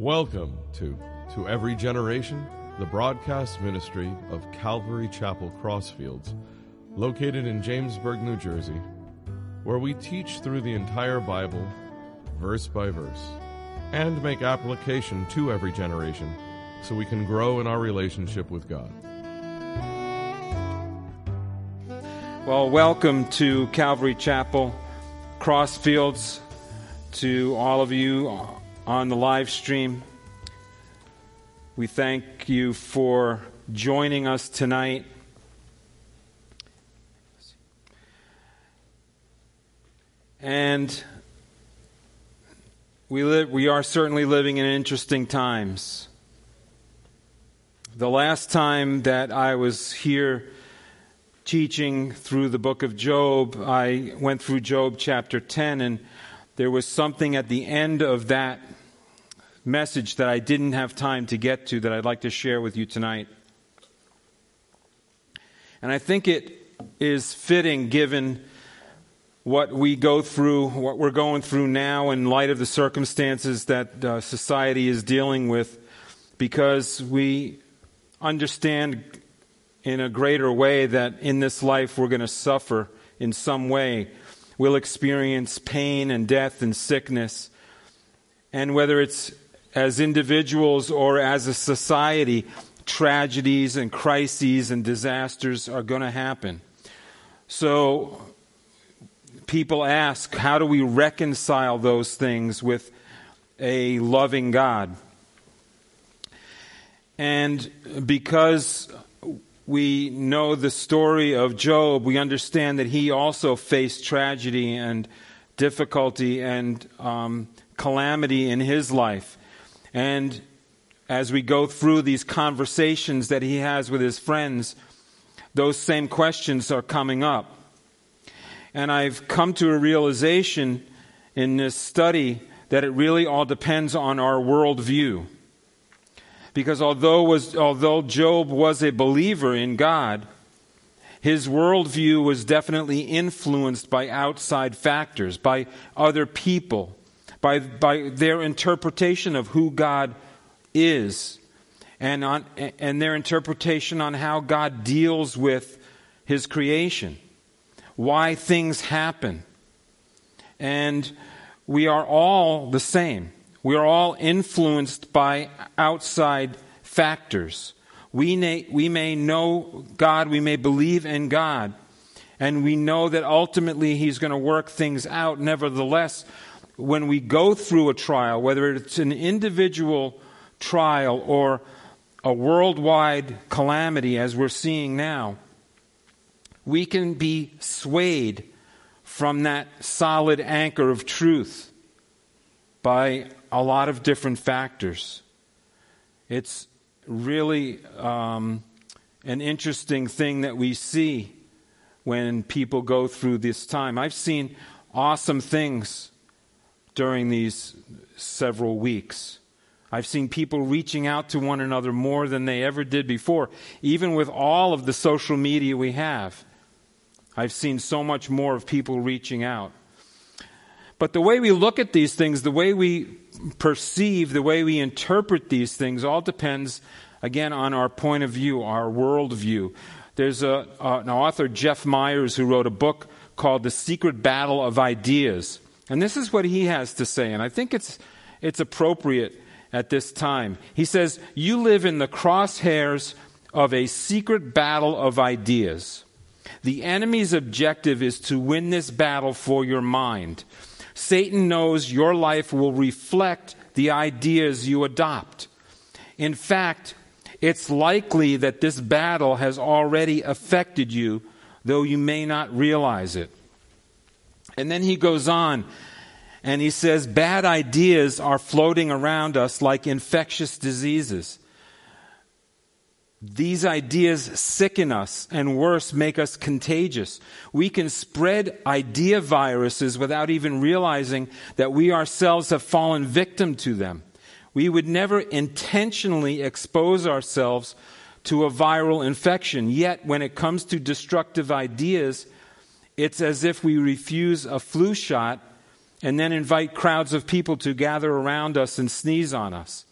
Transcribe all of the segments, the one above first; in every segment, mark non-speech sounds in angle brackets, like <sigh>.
Welcome to To Every Generation, the broadcast ministry of Calvary Chapel Crossfields, located in Jamesburg, New Jersey, where we teach through the entire Bible, verse by verse, and make application to every generation so we can grow in our relationship with God. Well, welcome to Calvary Chapel Crossfields, to all of you on the live stream. We thank you for joining us tonight. And we, live, we are certainly living in interesting times. The last time that I was here teaching through the book of Job, I went through Job chapter 10, and there was something at the end of that message that I didn't have time to get to that I'd like to share with you tonight. And I think it is fitting given what we go through, what we're going through now in light of the circumstances that uh, society is dealing with, because we understand in a greater way that in this life we're going to suffer in some way. We'll experience pain and death and sickness. And whether it's as individuals or as a society, tragedies and crises and disasters are going to happen. So people ask, how do we reconcile those things with a loving God? And because we know the story of Job, we understand that he also faced tragedy and difficulty and um, calamity in his life. And as we go through these conversations that he has with his friends, those same questions are coming up. And I've come to a realization in this study that it really all depends on our worldview. Because although, was, although Job was a believer in God, his worldview was definitely influenced by outside factors, by other people, by, by their interpretation of who God is, and, on, and their interpretation on how God deals with his creation, why things happen. And we are all the same. We are all influenced by outside factors. We may, we may know God, we may believe in God, and we know that ultimately He's going to work things out. Nevertheless, when we go through a trial, whether it's an individual trial or a worldwide calamity, as we're seeing now, we can be swayed from that solid anchor of truth by a lot of different factors. It's really um, an interesting thing that we see when people go through this time. I've seen awesome things during these several weeks. I've seen people reaching out to one another more than they ever did before, even with all of the social media we have. I've seen so much more of people reaching out. But the way we look at these things, the way we perceive, the way we interpret these things, all depends, again, on our point of view, our worldview. There's a, uh, an author, Jeff Myers, who wrote a book called The Secret Battle of Ideas. And this is what he has to say, and I think it's, it's appropriate at this time. He says, You live in the crosshairs of a secret battle of ideas. The enemy's objective is to win this battle for your mind. Satan knows your life will reflect the ideas you adopt. In fact, it's likely that this battle has already affected you, though you may not realize it. And then he goes on and he says, Bad ideas are floating around us like infectious diseases. These ideas sicken us and worse, make us contagious. We can spread idea viruses without even realizing that we ourselves have fallen victim to them. We would never intentionally expose ourselves to a viral infection. Yet, when it comes to destructive ideas, it's as if we refuse a flu shot and then invite crowds of people to gather around us and sneeze on us.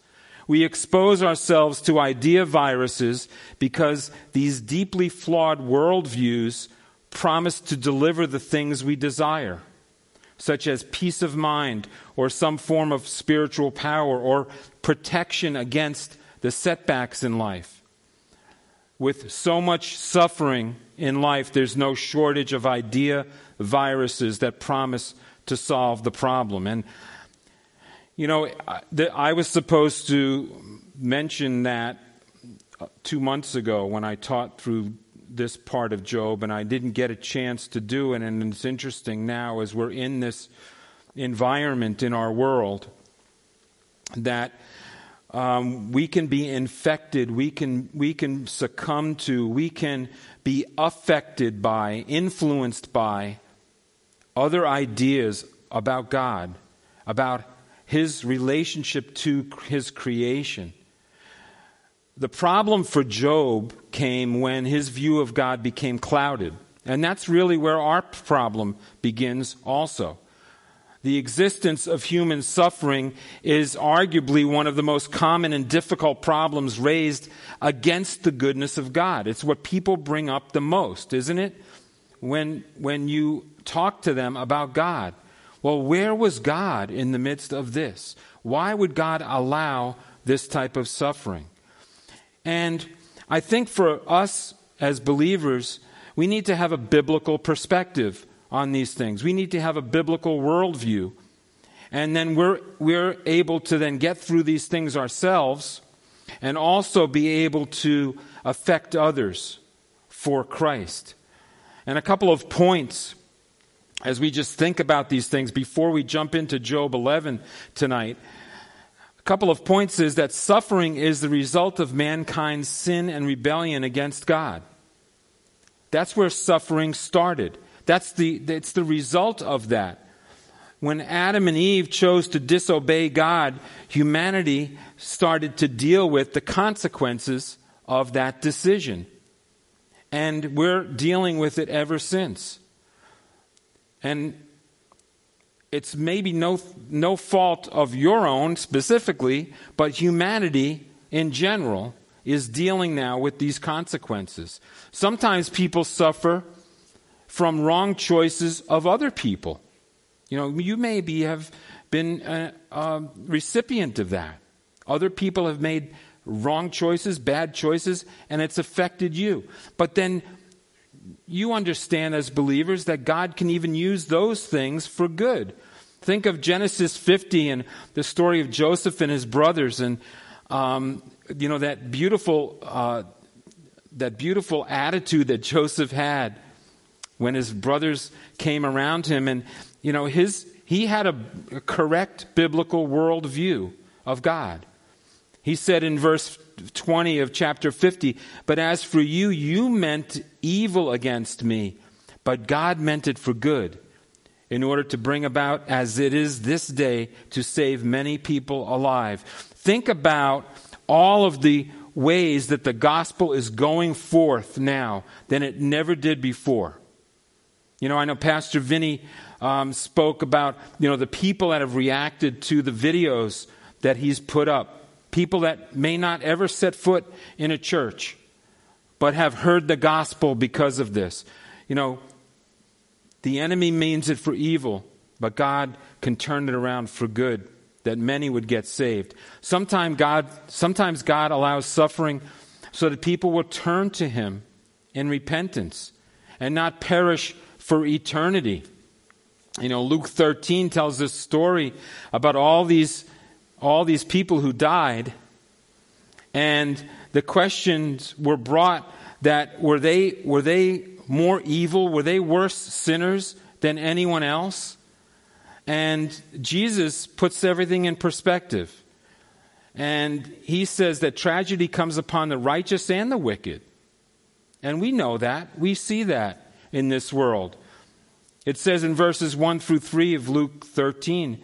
We expose ourselves to idea viruses because these deeply flawed worldviews promise to deliver the things we desire, such as peace of mind or some form of spiritual power or protection against the setbacks in life. With so much suffering in life, there's no shortage of idea viruses that promise to solve the problem. And, you know, I was supposed to mention that uh, two months ago when I taught through this part of Job, and I didn't get a chance to do it. And it's interesting now as we're in this environment in our world that um, we can be infected, we can, we can succumb to, we can be affected by, influenced by other ideas about God, about His relationship to His creation. The problem for Job came when his view of God became clouded. And that's really where our problem begins also. The existence of human suffering is arguably one of the most common and difficult problems raised against the goodness of God. It's what people bring up the most, isn't it? When, when you talk to them about God. Well, where was God in the midst of this? Why would God allow this type of suffering? And I think for us as believers, we need to have a biblical perspective on these things. We need to have a biblical worldview. And then we're, we're able to then get through these things ourselves and also be able to affect others for Christ. And a couple of points as we just think about these things before we jump into Job 11 tonight. A couple of points is that suffering is the result of mankind's sin and rebellion against God. That's where suffering started. That's the, it's the result of that. When Adam and Eve chose to disobey God, humanity started to deal with the consequences of that decision. And we're dealing with it ever since. And it's maybe no, no fault of your own specifically, but humanity in general is dealing now with these consequences. Sometimes people suffer from wrong choices of other people. You know, you maybe have been a, a recipient of that. Other people have made wrong choices, bad choices, and it's affected you. But then you understand as believers that God can even use those things for good. Think of Genesis 50 and the story of Joseph and his brothers, and um, you know that beautiful uh, that beautiful attitude that Joseph had when his brothers came around him, and you know his he had a, a correct biblical worldview of God. He said in verse 20 of chapter 50, But as for you, you meant evil against me, but God meant it for good in order to bring about, as it is this day, to save many people alive. Think about all of the ways that the gospel is going forth now than it never did before. You know, I know Pastor Vinny um, spoke about, you know, the people that have reacted to the videos that he's put up. People that may not ever set foot in a church, but have heard the gospel because of this. You know, the enemy means it for evil, but God can turn it around for good, that many would get saved. Sometimes God, sometimes God allows suffering so that people will turn to Him in repentance and not perish for eternity. You know, Luke 13 tells this story about all these, all these people who died, and the questions were brought that were they, were they more evil? Were they worse sinners than anyone else? And Jesus puts everything in perspective. And he says that tragedy comes upon the righteous and the wicked. And we know that. We see that in this world. It says in verses 1 through 3 of Luke 13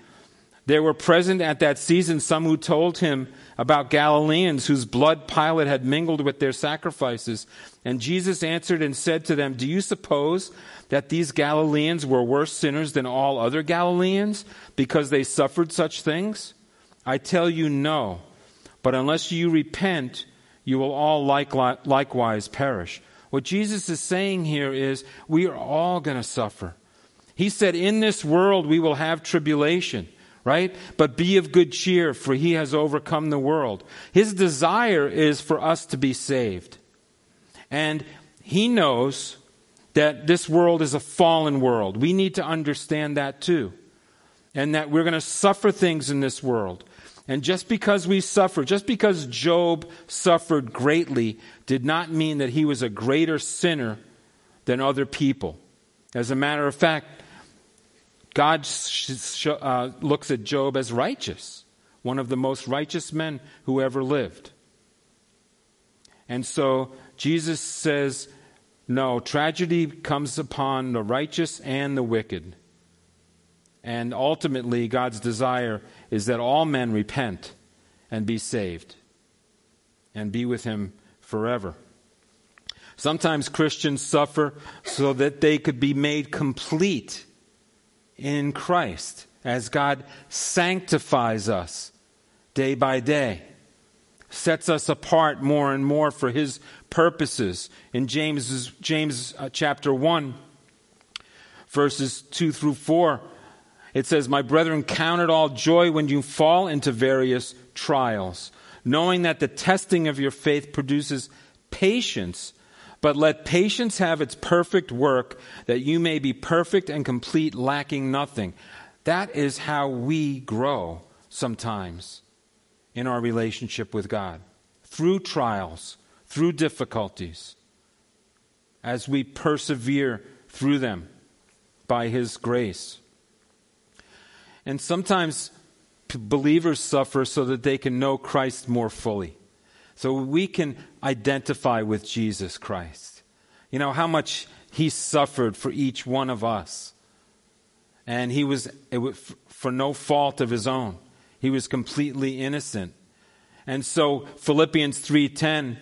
There were present at that season some who told him about Galileans whose blood Pilate had mingled with their sacrifices. And Jesus answered and said to them, Do you suppose that these Galileans were worse sinners than all other Galileans because they suffered such things? I tell you, no. But unless you repent, you will all likewise perish. What Jesus is saying here is we are all going to suffer. He said, In this world we will have tribulation right? But be of good cheer, for he has overcome the world. His desire is for us to be saved. And he knows that this world is a fallen world. We need to understand that too. And that we're going to suffer things in this world. And just because we suffer, just because Job suffered greatly, did not mean that he was a greater sinner than other people. As a matter of fact, God sh- uh, looks at Job as righteous, one of the most righteous men who ever lived. And so Jesus says, no, tragedy comes upon the righteous and the wicked. And ultimately, God's desire is that all men repent and be saved and be with Him forever. Sometimes Christians suffer so that they could be made complete in Christ as God sanctifies us day by day, sets us apart more and more for His purposes. In James, James uh, chapter 1, verses 2 through 4, it says, My brethren, count it all joy when you fall into various trials, knowing that the testing of your faith produces patience but let patience have its perfect work, that you may be perfect and complete, lacking nothing. That is how we grow sometimes in our relationship with God through trials, through difficulties, as we persevere through them by His grace. And sometimes believers suffer so that they can know Christ more fully. So we can identify with Jesus Christ. You know, how much he suffered for each one of us. And he was, was for no fault of his own. He was completely innocent. And so Philippians 3:10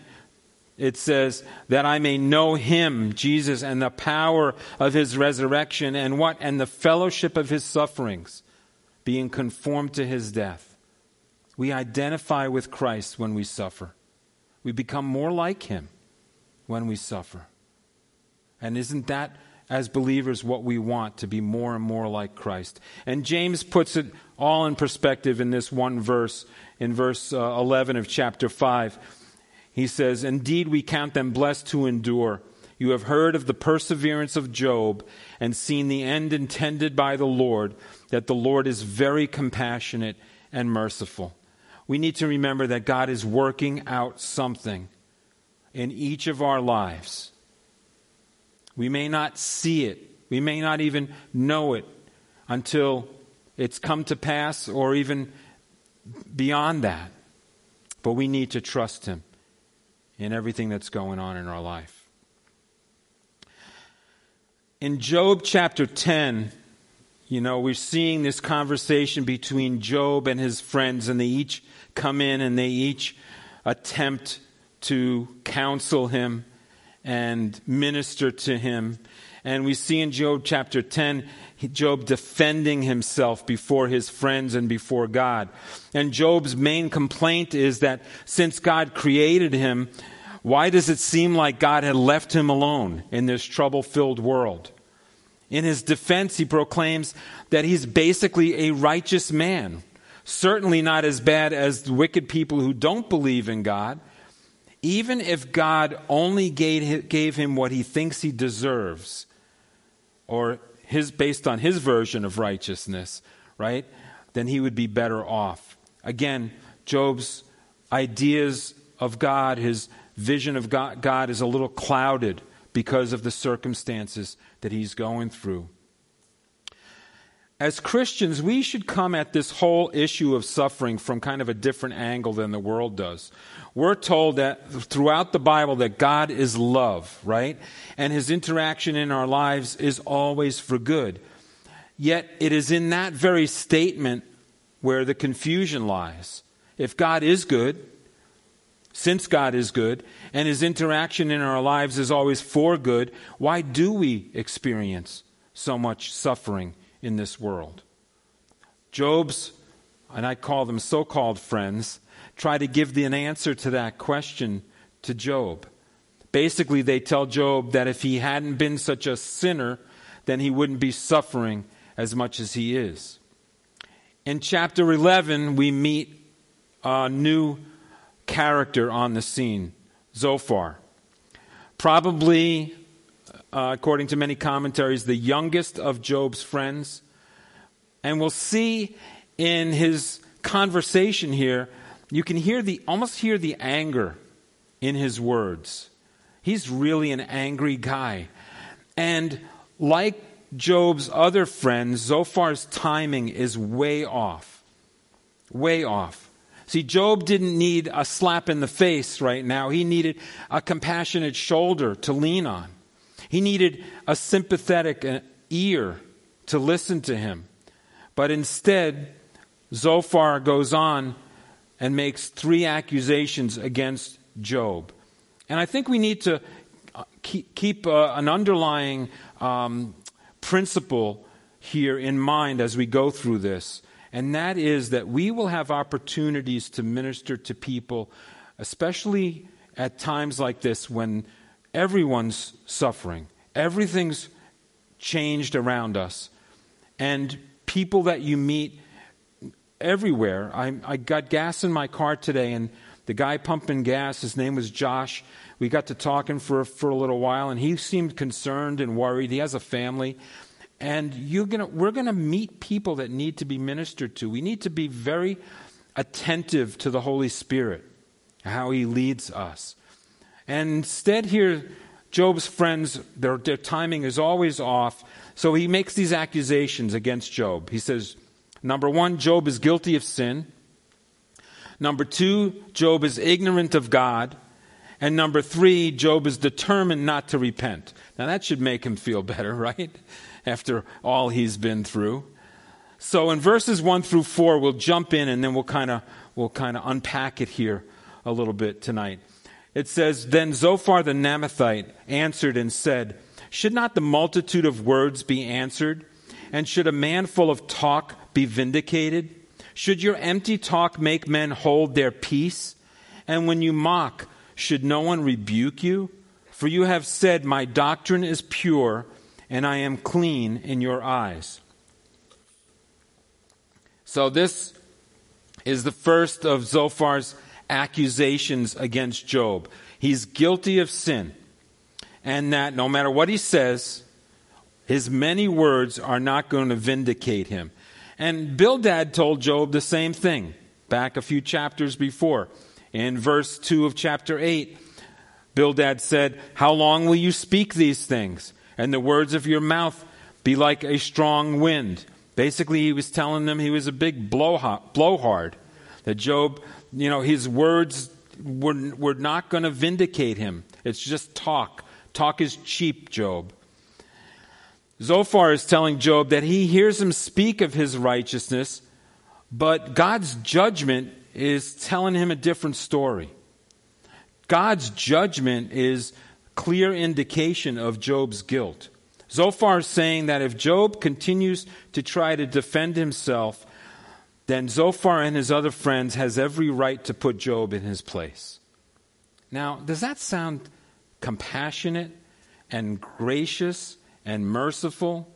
it says that I may know him Jesus and the power of his resurrection and what and the fellowship of his sufferings being conformed to his death. We identify with Christ when we suffer. We become more like Him when we suffer. And isn't that, as believers, what we want to be more and more like Christ? And James puts it all in perspective in this one verse, in verse uh, 11 of chapter 5. He says, Indeed, we count them blessed to endure. You have heard of the perseverance of Job and seen the end intended by the Lord, that the Lord is very compassionate and merciful we need to remember that God is working out something in each of our lives. We may not see it, we may not even know it until it's come to pass or even beyond that. But we need to trust Him in everything that's going on in our life. In Job chapter 10, you know, we're seeing this conversation between Job and his friends, and they each come in and they each attempt to counsel him and minister to him. And we see in Job chapter 10, Job defending himself before his friends and before God. And Job's main complaint is that since God created him, why does it seem like God had left him alone in this trouble filled world? In his defense, he proclaims that he's basically a righteous man. Certainly not as bad as the wicked people who don't believe in God. Even if God only gave, gave him what he thinks he deserves, or his, based on his version of righteousness, right, then he would be better off. Again, Job's ideas of God, his vision of God, God is a little clouded because of the circumstances that he's going through. As Christians, we should come at this whole issue of suffering from kind of a different angle than the world does. We're told that throughout the Bible that God is love, right? And his interaction in our lives is always for good. Yet it is in that very statement where the confusion lies. If God is good, since God is good, and his interaction in our lives is always for good, why do we experience so much suffering in this world? Job's, and I call them so called friends, try to give an answer to that question to Job. Basically, they tell Job that if he hadn't been such a sinner, then he wouldn't be suffering as much as he is. In chapter 11, we meet a new character on the scene, Zophar. Probably, uh, according to many commentaries, the youngest of Job's friends. And we'll see in his conversation here, you can hear the almost hear the anger in his words. He's really an angry guy. And like Job's other friends, Zophar's timing is way off. Way off. See, Job didn't need a slap in the face right now. He needed a compassionate shoulder to lean on. He needed a sympathetic uh, ear to listen to him. But instead, Zophar goes on and makes three accusations against Job. And I think we need to uh, keep, uh, an underlying um, principle here in mind as we go through this, and that is that we will have opportunities to minister to people, especially at times like this when everyone's suffering, everything's changed around us, and people that you meet everywhere. I, I got gas in my car today, and the guy pumping gas, his name was Josh. We got to talking for, for a little while, and he seemed concerned and worried. He has a family. And you're gonna, we're going to meet people that need to be ministered to. We need to be very attentive to the Holy Spirit, how he leads us. And instead, here, Job's friends, their, their timing is always off. So he makes these accusations against Job. He says, number one, Job is guilty of sin. Number two, Job is ignorant of God. And number three, Job is determined not to repent. Now that should make him feel better, <laughs> right? After all he's been through. So in verses one through four, we'll jump in and then we'll kind of we'll kind of unpack it here a little bit tonight. It says, Then Zophar the Naamathite answered and said, Should not the multitude of words be answered? And should a man full of talk be vindicated? Should your empty talk make men hold their peace? And when you mock, should no one rebuke you? For you have said, My doctrine is pure, and I am clean in your eyes. So, this is the first of Zophar's accusations against Job. He's guilty of sin, and that no matter what he says, his many words are not going to vindicate him. And Bildad told Job the same thing back a few chapters before. In verse 2 of chapter 8, Bildad said, How long will you speak these things? And the words of your mouth be like a strong wind. Basically, he was telling them he was a big blowhard. That Job, you know, his words were, were not going to vindicate him. It's just talk. Talk is cheap, Job. Zophar is telling Job that he hears him speak of his righteousness, but God's judgment is telling him a different story. God's judgment is clear indication of Job's guilt. Zophar is saying that if Job continues to try to defend himself, then Zophar and his other friends has every right to put Job in his place. Now, does that sound compassionate and gracious and merciful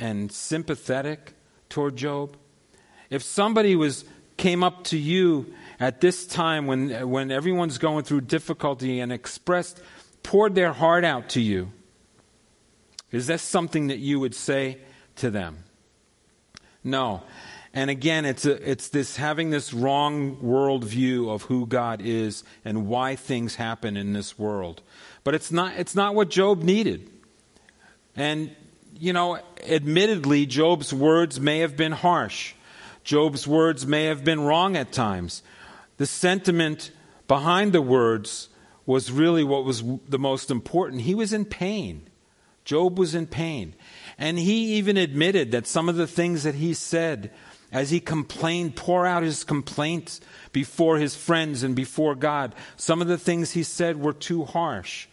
and sympathetic toward Job? If somebody was came up to you at this time when when everyone's going through difficulty and expressed poured their heart out to you, is that something that you would say to them? No. And again, it's, a, it's this having this wrong worldview of who God is and why things happen in this world. But it's not, it's not what Job needed. And, you know, admittedly, Job's words may have been harsh. Job's words may have been wrong at times. The sentiment behind the words was really what was the most important. He was in pain. Job was in pain. And he even admitted that some of the things that he said as he complained, pour out his complaints before his friends and before God. Some of the things he said were too harsh.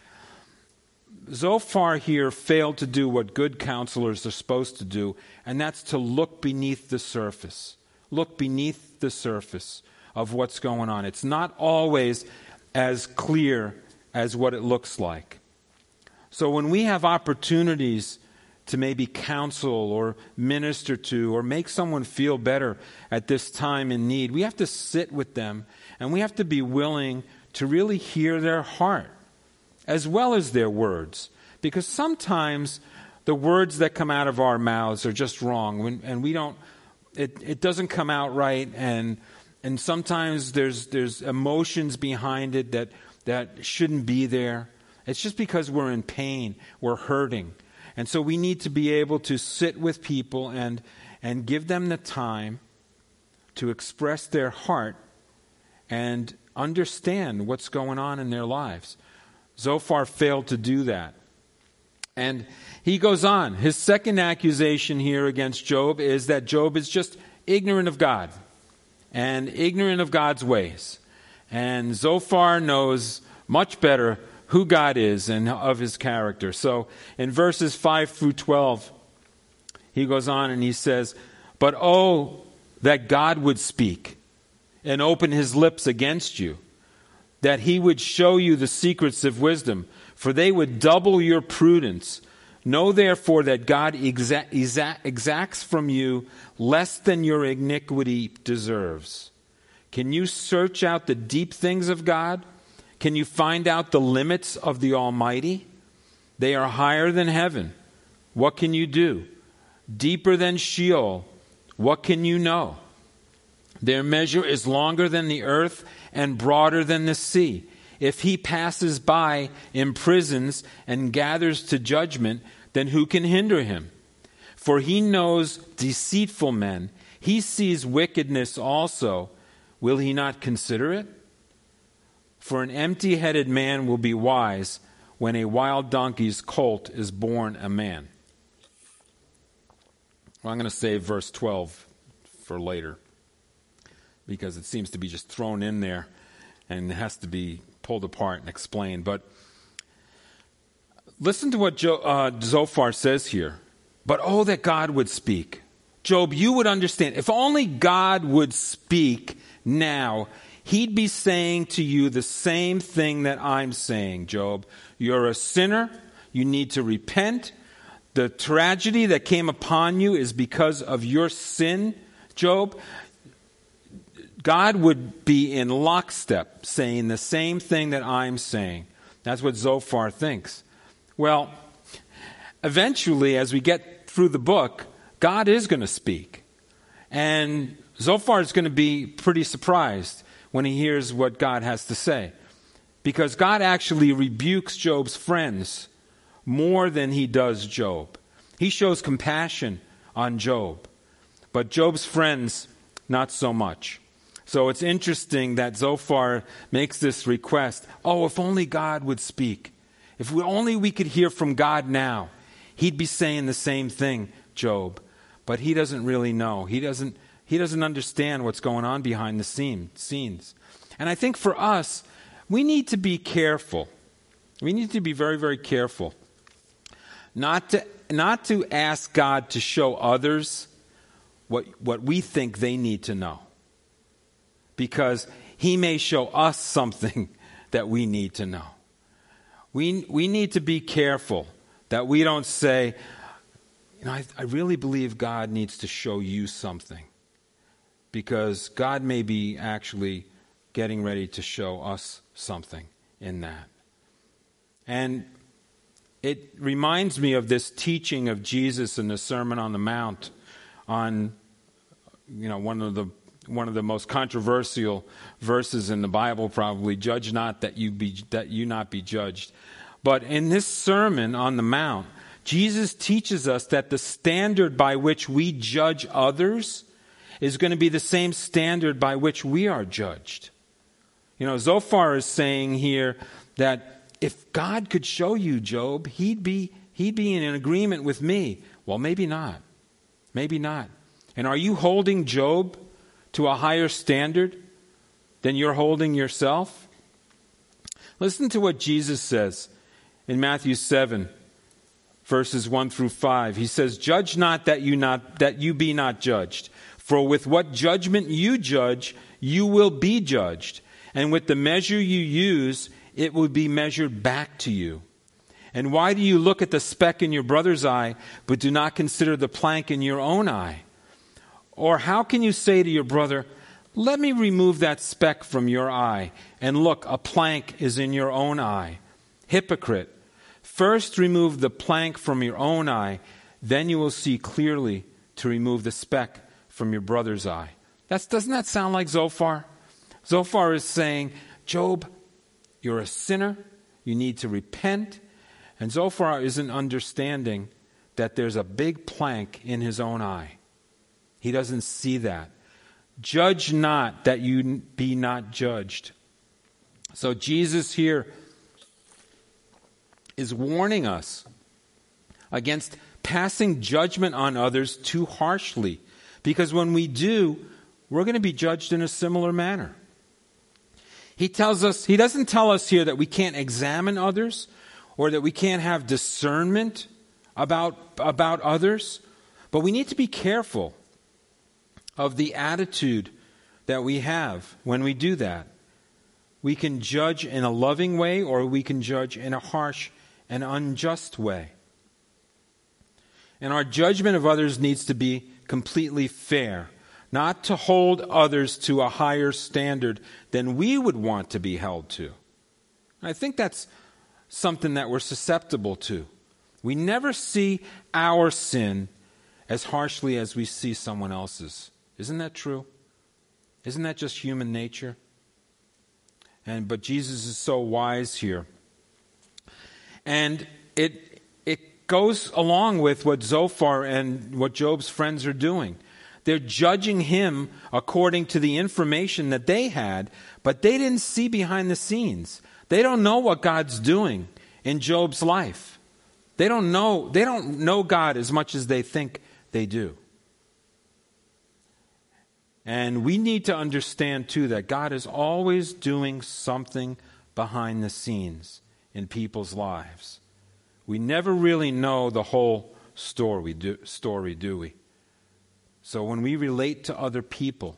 Zophar here failed to do what good counselors are supposed to do, and that's to look beneath the surface. Look beneath the surface of what's going on. It's not always as clear as what it looks like. So when we have opportunities to maybe counsel or minister to or make someone feel better at this time in need, we have to sit with them and we have to be willing to really hear their heart as well as their words. Because sometimes the words that come out of our mouths are just wrong and we don't, it, it doesn't come out right and, and sometimes there's, there's emotions behind it that, that shouldn't be there. It's just because we're in pain, we're hurting. And so we need to be able to sit with people and, and give them the time to express their heart and understand what's going on in their lives. Zophar failed to do that. And he goes on. His second accusation here against Job is that Job is just ignorant of God and ignorant of God's ways. And Zophar knows much better who God is and of his character. So in verses 5 through 12, he goes on and he says, But oh, that God would speak and open his lips against you, that he would show you the secrets of wisdom, for they would double your prudence. Know therefore that God exa- exa- exacts from you less than your iniquity deserves. Can you search out the deep things of God? Can you find out the limits of the Almighty? They are higher than heaven. What can you do? Deeper than Sheol. What can you know? Their measure is longer than the earth and broader than the sea. If he passes by, imprisons, and gathers to judgment, then who can hinder him? For he knows deceitful men. He sees wickedness also. Will he not consider it? For an empty headed man will be wise when a wild donkey's colt is born a man. Well, I'm going to save verse 12 for later because it seems to be just thrown in there and has to be pulled apart and explained. But listen to what jo- uh, Zophar says here. But oh, that God would speak. Job, you would understand. If only God would speak now, he'd be saying to you the same thing that I'm saying, Job. You're a sinner. You need to repent. The tragedy that came upon you is because of your sin, Job. God would be in lockstep saying the same thing that I'm saying. That's what Zophar thinks. Well, eventually, as we get through the book, God is going to speak. And Zophar is going to be pretty surprised when he hears what God has to say. Because God actually rebukes Job's friends more than he does Job. He shows compassion on Job, but Job's friends, not so much. So it's interesting that Zophar makes this request oh, if only God would speak. If we, only we could hear from God now, he'd be saying the same thing, Job. But he doesn't really know. He doesn't he doesn't understand what's going on behind the scene, scenes. And I think for us, we need to be careful. We need to be very, very careful. Not to, not to ask God to show others what, what we think they need to know. Because He may show us something <laughs> that we need to know. We, we need to be careful that we don't say, you know, I, I really believe God needs to show you something because God may be actually getting ready to show us something in that. And it reminds me of this teaching of Jesus in the Sermon on the Mount on you know one of the one of the most controversial verses in the Bible probably judge not that you be that you not be judged. But in this sermon on the mount Jesus teaches us that the standard by which we judge others is going to be the same standard by which we are judged. You know, Zophar is saying here that if God could show you Job, he'd be, he'd be in agreement with me. Well, maybe not. Maybe not. And are you holding Job to a higher standard than you're holding yourself? Listen to what Jesus says in Matthew 7 verses 1 through 5. He says, "Judge not that you not that you be not judged, for with what judgment you judge, you will be judged, and with the measure you use, it will be measured back to you." And why do you look at the speck in your brother's eye, but do not consider the plank in your own eye? Or how can you say to your brother, Let me remove that speck from your eye, and look, a plank is in your own eye? Hypocrite, first remove the plank from your own eye, then you will see clearly to remove the speck from your brother's eye. That's, doesn't that sound like Zophar? Zophar is saying, Job, you're a sinner, you need to repent. And Zophar isn't understanding that there's a big plank in his own eye. He doesn't see that. Judge not that you be not judged. So Jesus here is warning us against passing judgment on others too harshly. Because when we do, we're going to be judged in a similar manner. He tells us, he doesn't tell us here that we can't examine others or that we can't have discernment about, about others, but we need to be careful of the attitude that we have when we do that. We can judge in a loving way or we can judge in a harsh and unjust way. And our judgment of others needs to be completely fair, not to hold others to a higher standard than we would want to be held to. I think that's something that we're susceptible to. We never see our sin as harshly as we see someone else's. Isn't that true? Isn't that just human nature? And but Jesus is so wise here. And it it goes along with what Zophar and what Job's friends are doing. They're judging him according to the information that they had, but they didn't see behind the scenes. They don't know what God's doing in Job's life. They don't know they don't know God as much as they think they do. And we need to understand, too, that God is always doing something behind the scenes in people's lives. We never really know the whole story, do, story, do we? So when we relate to other people,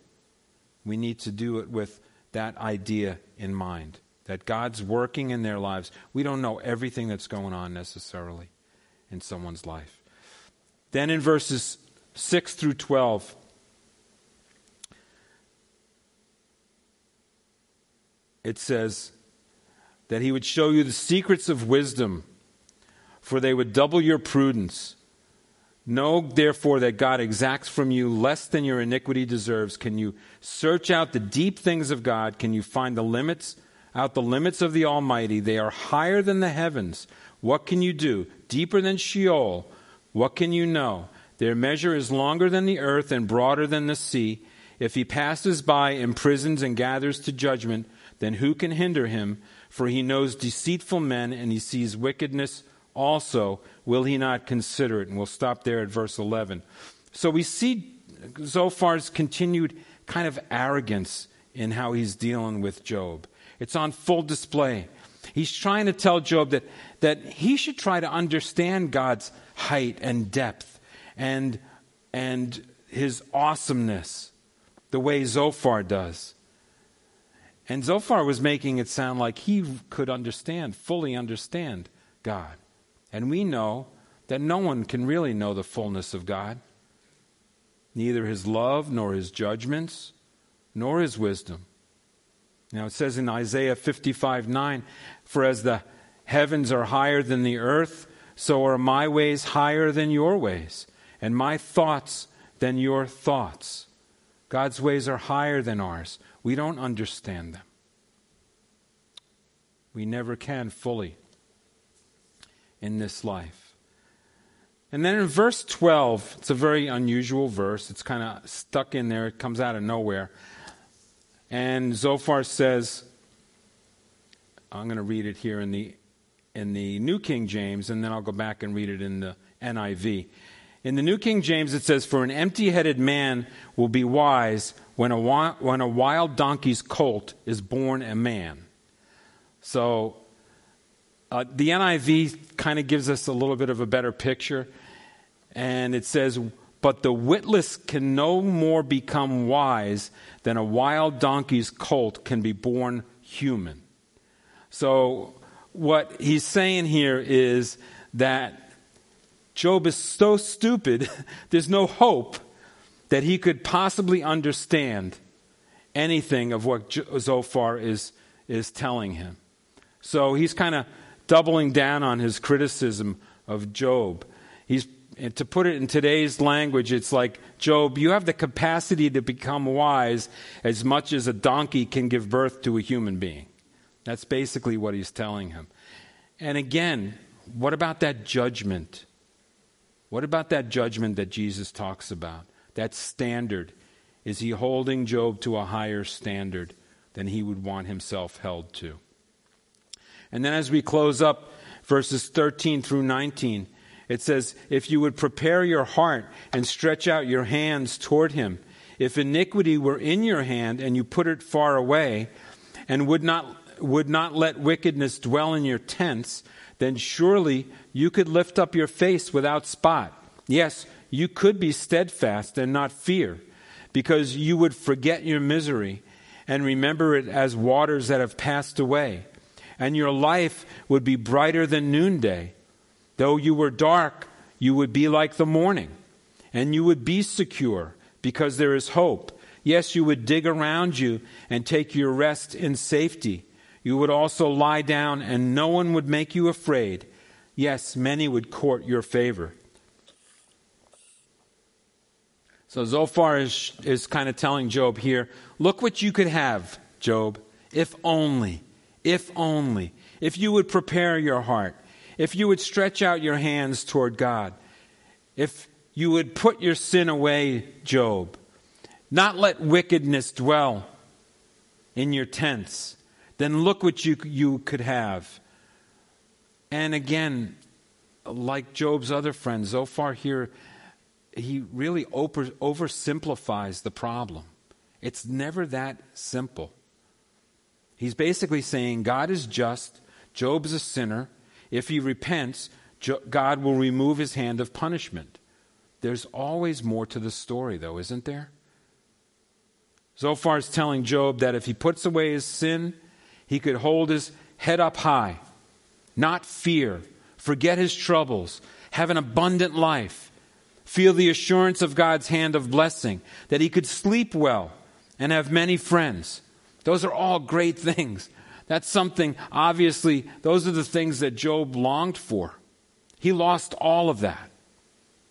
we need to do it with that idea in mind that God's working in their lives. We don't know everything that's going on necessarily in someone's life. Then in verses 6 through 12, it says that he would show you the secrets of wisdom, for they would double your prudence. Know, therefore, that God exacts from you less than your iniquity deserves. Can you search out the deep things of God? Can you find the limits, out the limits of the Almighty? They are higher than the heavens. What can you do? Deeper than Sheol. What can you know? Their measure is longer than the earth and broader than the sea. If he passes by, imprisons, and gathers to judgment, then who can hinder him? For he knows deceitful men and he sees wickedness also. Will he not consider it? And we'll stop there at verse 11. So we see Zophar's continued kind of arrogance in how he's dealing with Job. It's on full display. He's trying to tell Job that, that he should try to understand God's height and depth and, and his awesomeness the way Zophar does. And Zophar was making it sound like he could understand, fully understand God. And we know that no one can really know the fullness of God neither his love, nor his judgments, nor his wisdom. Now it says in Isaiah 55 9, For as the heavens are higher than the earth, so are my ways higher than your ways, and my thoughts than your thoughts. God's ways are higher than ours. We don't understand them. We never can fully in this life. And then in verse 12, it's a very unusual verse. It's kind of stuck in there, it comes out of nowhere. And Zophar says, I'm going to read it here in the, in the New King James, and then I'll go back and read it in the NIV. In the New King James, it says, For an empty headed man will be wise when a, when a wild donkey's colt is born a man. So uh, the NIV kind of gives us a little bit of a better picture. And it says, But the witless can no more become wise than a wild donkey's colt can be born human. So what he's saying here is that Job is so stupid, <laughs> there's no hope that he could possibly understand anything of what Zophar is, is telling him. So he's kind of doubling down on his criticism of Job. He's, to put it in today's language, it's like, Job, you have the capacity to become wise as much as a donkey can give birth to a human being. That's basically what he's telling him. And again, what about that judgment? What about that judgment that Jesus talks about? That standard. Is he holding Job to a higher standard than he would want himself held to? And then as we close up verses 13 through 19, it says, If you would prepare your heart and stretch out your hands toward him, if iniquity were in your hand and you put it far away, and would not, would not let wickedness dwell in your tents, then surely you could lift up your face without spot. Yes, you could be steadfast and not fear, because you would forget your misery and remember it as waters that have passed away. And your life would be brighter than noonday. Though you were dark, you would be like the morning. And you would be secure, because there is hope. Yes, you would dig around you and take your rest in safety. You would also lie down, and no one would make you afraid. Yes, many would court your favor. So Zophar is, is kind of telling Job here look what you could have, Job, if only, if only, if you would prepare your heart, if you would stretch out your hands toward God, if you would put your sin away, Job, not let wickedness dwell in your tents then look what you, you could have. And again, like Job's other friends, Zophar here, he really over, oversimplifies the problem. It's never that simple. He's basically saying God is just, Job is a sinner. If he repents, God will remove his hand of punishment. There's always more to the story, though, isn't there? Zophar is telling Job that if he puts away his sin, he could hold his head up high, not fear, forget his troubles, have an abundant life, feel the assurance of God's hand of blessing, that he could sleep well and have many friends. Those are all great <laughs> things. That's something, obviously, those are the things that Job longed for. He lost all of that.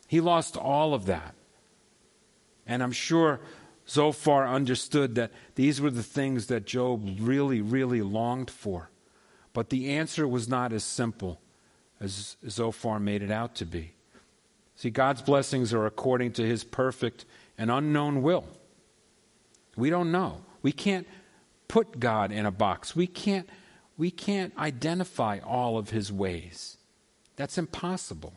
He lost all of that. And I'm sure Zophar understood that these were the things that Job really, really longed for. But the answer was not as simple as Zophar made it out to be. See, God's blessings are according to his perfect and unknown will. We don't know. We can't put God in a box. We can't, we can't identify all of his ways. That's impossible.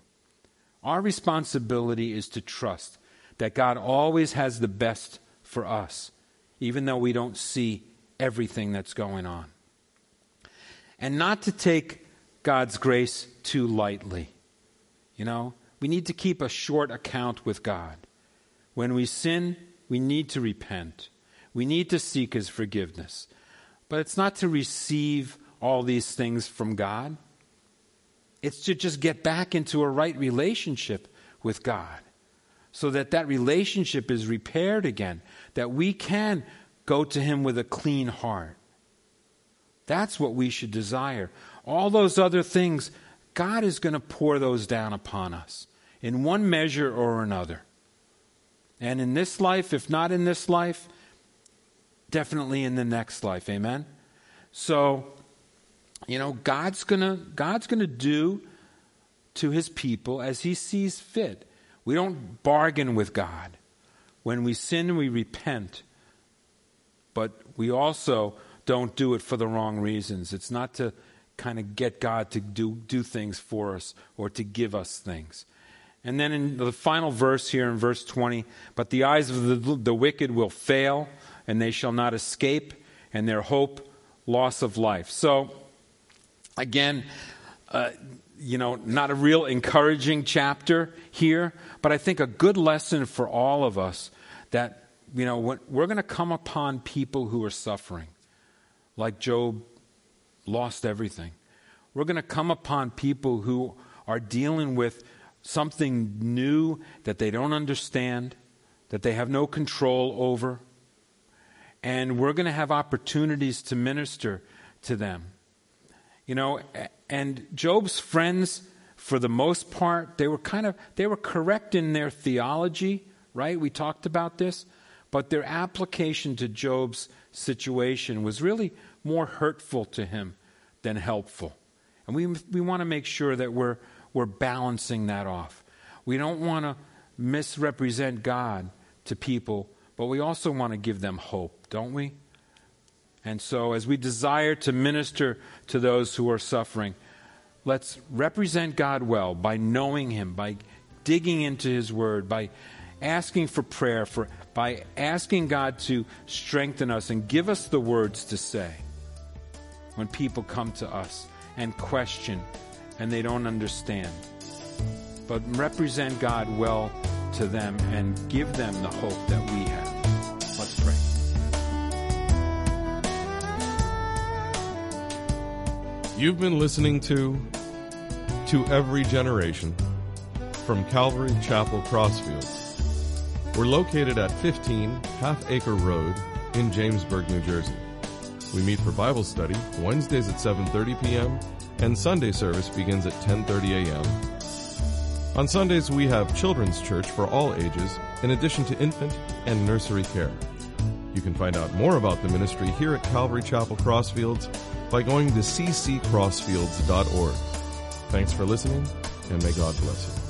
Our responsibility is to trust that God always has the best for us, even though we don't see everything that's going on. And not to take God's grace too lightly. You know, we need to keep a short account with God. When we sin, we need to repent. We need to seek His forgiveness. But it's not to receive all these things from God, it's to just get back into a right relationship with God so that that relationship is repaired again, that we can go to Him with a clean heart. That's what we should desire. All those other things, God is going to pour those down upon us in one measure or another. And in this life, if not in this life, definitely in the next life. Amen? So, you know, God's going to God's going to do to his people as he sees fit. We don't bargain with God. When we sin, we repent. But we also don't do it for the wrong reasons. It's not to kind of get God to do, do things for us or to give us things. And then in the final verse here in verse 20, but the eyes of the, the wicked will fail, and they shall not escape, and their hope loss of life. So, again, uh, you know, not a real encouraging chapter here, but I think a good lesson for all of us that, you know, we're going to come upon people who are suffering, like Job lost everything. We're going to come upon people who are dealing with something new that they don't understand, that they have no control over. And we're going to have opportunities to minister to them. You know, and Job's friends, for the most part, they were kind of they were correct in their theology, right? We talked about this, but their application to Job's situation was really more hurtful to him than helpful. And we we want to make sure that we're we're balancing that off. We don't want to misrepresent God to people, but we also want to give them hope, don't we? And so, as we desire to minister to those who are suffering, let's represent God well by knowing Him, by digging into His Word, by asking for prayer, for, by asking God to strengthen us and give us the words to say when people come to us and question and they don't understand. But represent God well to them and give them the hope that we have. Let's pray. You've been listening to To Every Generation from Calvary Chapel Crossfields. We're located at 15 Half Acre Road in Jamesburg, New Jersey. We meet for Bible study Wednesdays at 7:30 p.m. and Sunday service begins at 10:30 a.m. On Sundays we have children's church for all ages in addition to infant and nursery care. You can find out more about the ministry here at Calvary Chapel Crossfields by going to cccrossfields.org. Thanks for listening, and may God bless you.